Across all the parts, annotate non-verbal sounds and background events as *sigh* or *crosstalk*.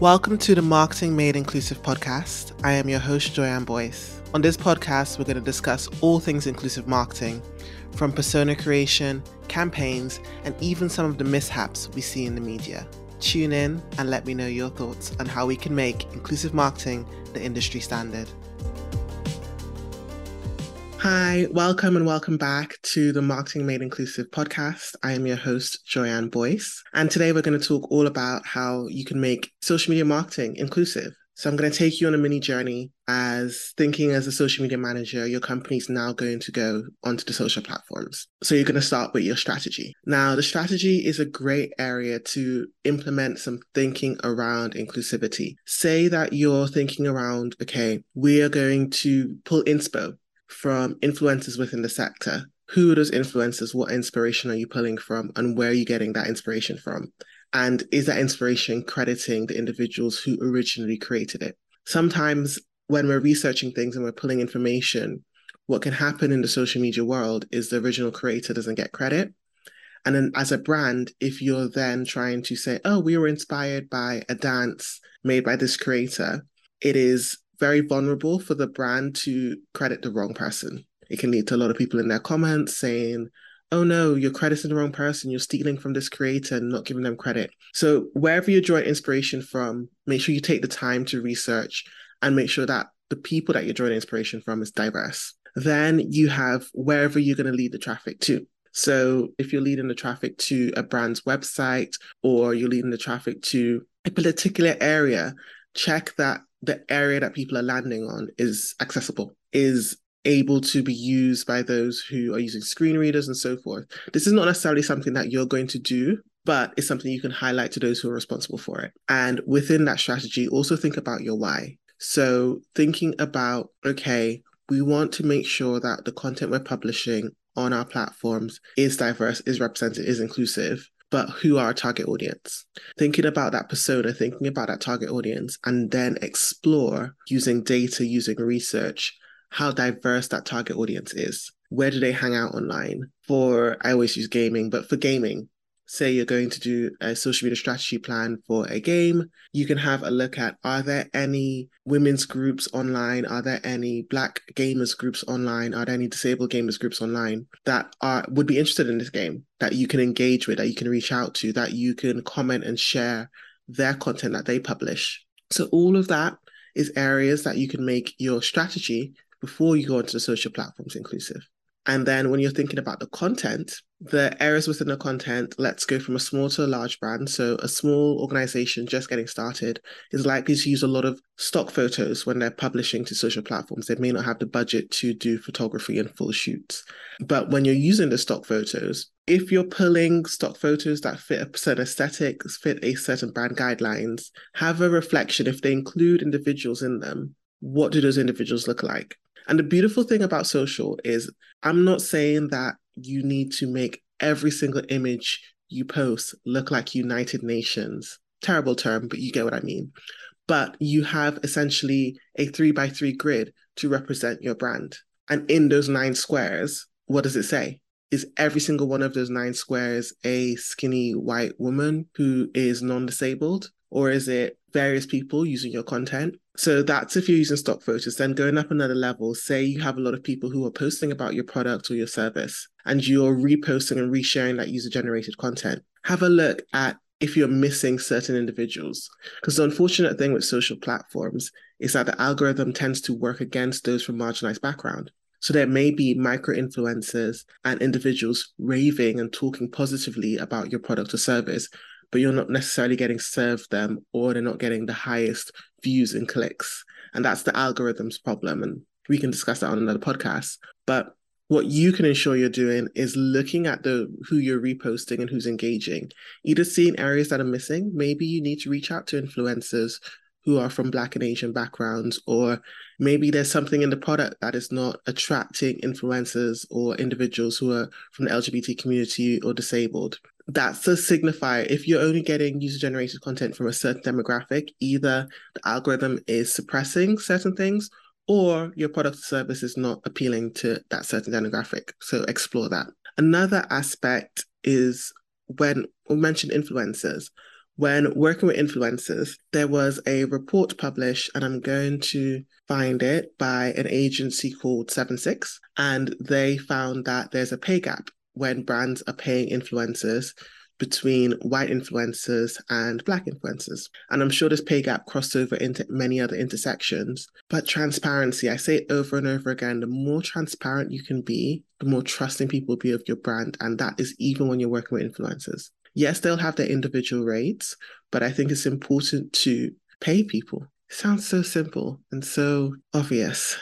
Welcome to the Marketing Made Inclusive podcast. I am your host, Joyann Boyce. On this podcast, we're going to discuss all things inclusive marketing, from persona creation, campaigns, and even some of the mishaps we see in the media. Tune in and let me know your thoughts on how we can make inclusive marketing the industry standard. Hi, welcome and welcome back to the Marketing Made Inclusive podcast. I am your host, Joyann Boyce. And today we're going to talk all about how you can make social media marketing inclusive. So I'm going to take you on a mini journey as thinking as a social media manager, your company's now going to go onto the social platforms. So you're going to start with your strategy. Now, the strategy is a great area to implement some thinking around inclusivity. Say that you're thinking around, okay, we are going to pull inspo from influencers within the sector. Who are those influencers? What inspiration are you pulling from? And where are you getting that inspiration from? And is that inspiration crediting the individuals who originally created it? Sometimes when we're researching things and we're pulling information, what can happen in the social media world is the original creator doesn't get credit. And then as a brand, if you're then trying to say, oh, we were inspired by a dance made by this creator, it is very vulnerable for the brand to credit the wrong person. It can lead to a lot of people in their comments saying, oh no, you're crediting the wrong person, you're stealing from this creator and not giving them credit. So, wherever you draw inspiration from, make sure you take the time to research and make sure that the people that you're drawing inspiration from is diverse. Then you have wherever you're going to lead the traffic to. So, if you're leading the traffic to a brand's website or you're leading the traffic to a particular area, check that the area that people are landing on is accessible, is able to be used by those who are using screen readers and so forth. This is not necessarily something that you're going to do, but it's something you can highlight to those who are responsible for it. And within that strategy, also think about your why. So, thinking about, okay, we want to make sure that the content we're publishing on our platforms is diverse, is represented, is inclusive but who are our target audience? Thinking about that persona, thinking about that target audience, and then explore using data, using research, how diverse that target audience is. Where do they hang out online? For, I always use gaming, but for gaming, say you're going to do a social media strategy plan for a game, you can have a look at are there any women's groups online? Are there any black gamers groups online? Are there any disabled gamers groups online that are would be interested in this game that you can engage with, that you can reach out to, that you can comment and share their content that they publish? So all of that is areas that you can make your strategy before you go into the social platforms inclusive. And then when you're thinking about the content, the areas within the content, let's go from a small to a large brand. So a small organization just getting started is likely to use a lot of stock photos when they're publishing to social platforms. They may not have the budget to do photography and full shoots. But when you're using the stock photos, if you're pulling stock photos that fit a certain aesthetic, fit a certain brand guidelines, have a reflection if they include individuals in them, what do those individuals look like? And the beautiful thing about social is I'm not saying that you need to make every single image you post look like United Nations. Terrible term, but you get what I mean. But you have essentially a three by three grid to represent your brand. And in those nine squares, what does it say? Is every single one of those nine squares a skinny white woman who is non disabled? Or is it various people using your content? So that's if you're using stock photos. Then going up another level, say you have a lot of people who are posting about your product or your service, and you're reposting and resharing that user generated content. Have a look at if you're missing certain individuals. Because the unfortunate thing with social platforms is that the algorithm tends to work against those from marginalized background. So there may be micro influencers and individuals raving and talking positively about your product or service, but you're not necessarily getting served them or they're not getting the highest views and clicks. And that's the algorithm's problem. And we can discuss that on another podcast. But what you can ensure you're doing is looking at the who you're reposting and who's engaging either seeing areas that are missing maybe you need to reach out to influencers who are from black and asian backgrounds or maybe there's something in the product that is not attracting influencers or individuals who are from the lgbt community or disabled that's a signifier. If you're only getting user generated content from a certain demographic, either the algorithm is suppressing certain things or your product or service is not appealing to that certain demographic. So explore that. Another aspect is when we mentioned influencers, when working with influencers, there was a report published, and I'm going to find it by an agency called Seven Six, and they found that there's a pay gap when brands are paying influencers between white influencers and black influencers. And I'm sure this pay gap crossed over into many other intersections. But transparency, I say it over and over again, the more transparent you can be, the more trusting people will be of your brand. And that is even when you're working with influencers. Yes, they'll have their individual rates, but I think it's important to pay people. It sounds so simple and so obvious.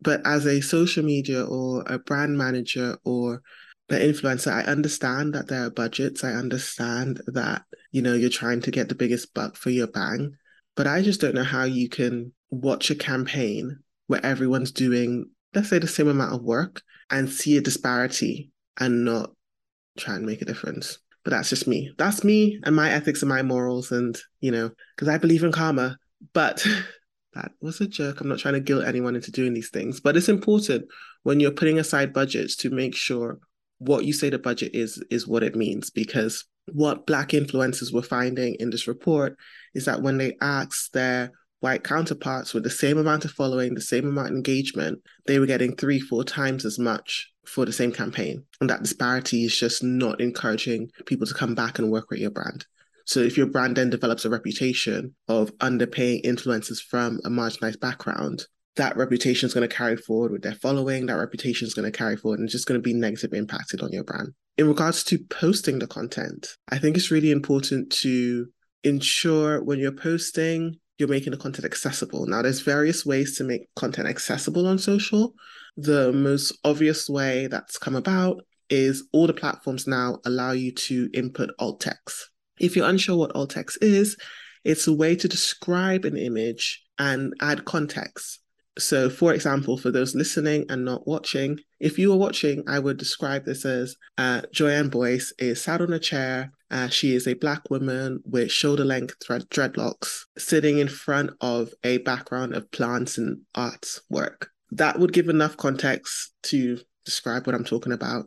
But as a social media or a brand manager or the influencer, I understand that there are budgets. I understand that, you know, you're trying to get the biggest buck for your bang. But I just don't know how you can watch a campaign where everyone's doing, let's say, the same amount of work and see a disparity and not try and make a difference. But that's just me. That's me and my ethics and my morals. And, you know, because I believe in karma. But *laughs* that was a joke. I'm not trying to guilt anyone into doing these things. But it's important when you're putting aside budgets to make sure what you say the budget is is what it means because what black influencers were finding in this report is that when they asked their white counterparts with the same amount of following, the same amount of engagement, they were getting three, four times as much for the same campaign. And that disparity is just not encouraging people to come back and work with your brand. So if your brand then develops a reputation of underpaying influencers from a marginalized background, that reputation is going to carry forward with their following, that reputation is going to carry forward and it's just going to be negatively impacted on your brand. In regards to posting the content, I think it's really important to ensure when you're posting, you're making the content accessible. Now, there's various ways to make content accessible on social. The most obvious way that's come about is all the platforms now allow you to input alt text. If you're unsure what alt text is, it's a way to describe an image and add context. So, for example, for those listening and not watching, if you were watching, I would describe this as uh, Joyann Boyce is sat on a chair. Uh, she is a black woman with shoulder length thread- dreadlocks sitting in front of a background of plants and arts work. That would give enough context to describe what I'm talking about.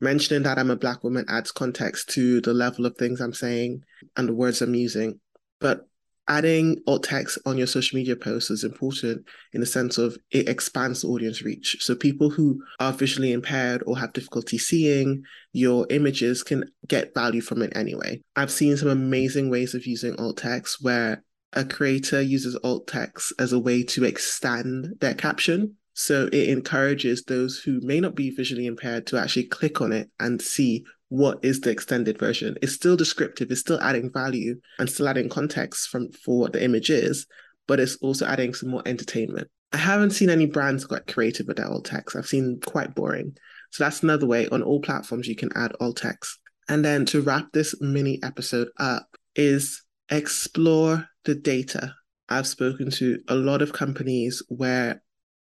Mentioning that I'm a black woman adds context to the level of things I'm saying and the words I'm using. But adding alt text on your social media posts is important in the sense of it expands the audience reach. So people who are visually impaired or have difficulty seeing your images can get value from it anyway. I've seen some amazing ways of using alt text where a creator uses alt text as a way to extend their caption. So it encourages those who may not be visually impaired to actually click on it and see what is the extended version. It's still descriptive, it's still adding value and still adding context from for what the image is, but it's also adding some more entertainment. I haven't seen any brands get creative with their alt text. I've seen quite boring. So that's another way on all platforms you can add alt text. And then to wrap this mini episode up is explore the data. I've spoken to a lot of companies where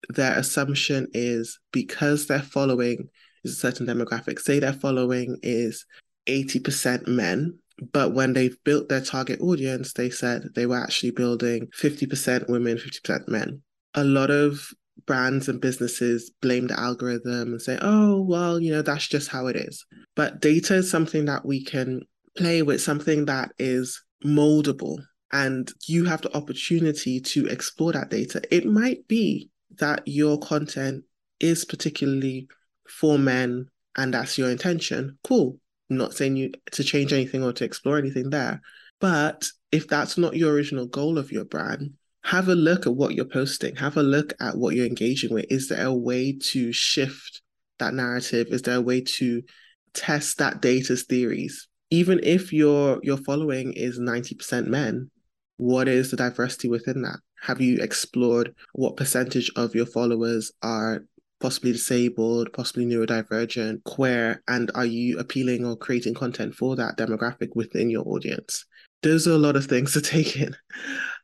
their assumption is because they're following is a certain demographic. Say their following is 80% men, but when they've built their target audience, they said they were actually building 50% women, 50% men. A lot of brands and businesses blame the algorithm and say, oh, well, you know, that's just how it is. But data is something that we can play with, something that is moldable. And you have the opportunity to explore that data. It might be that your content is particularly for men and that's your intention, cool. I'm not saying you to change anything or to explore anything there. But if that's not your original goal of your brand, have a look at what you're posting. Have a look at what you're engaging with. Is there a way to shift that narrative? Is there a way to test that data's theories? Even if your your following is 90% men, what is the diversity within that? Have you explored what percentage of your followers are possibly disabled, possibly neurodivergent, queer, and are you appealing or creating content for that demographic within your audience? Those are a lot of things to *laughs* take in,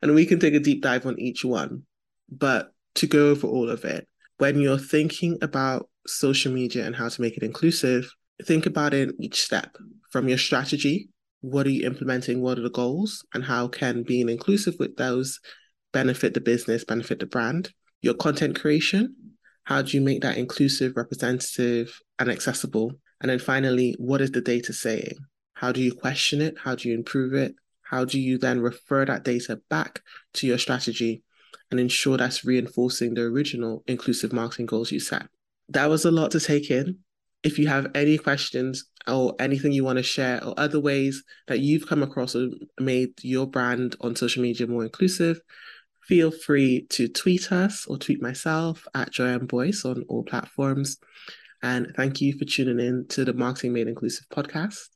and we can take a deep dive on each one. But to go over all of it, when you're thinking about social media and how to make it inclusive, think about it in each step from your strategy. What are you implementing? What are the goals? And how can being inclusive with those benefit the business, benefit the brand? Your content creation, how do you make that inclusive, representative, and accessible? And then finally, what is the data saying? How do you question it? How do you improve it? how do you then refer that data back to your strategy and ensure that's reinforcing the original inclusive marketing goals you set? That was a lot to take in. If you have any questions or anything you want to share or other ways that you've come across or made your brand on social media more inclusive, feel free to tweet us or tweet myself at Joyann Boyce on all platforms. And thank you for tuning in to the Marketing Made Inclusive podcast.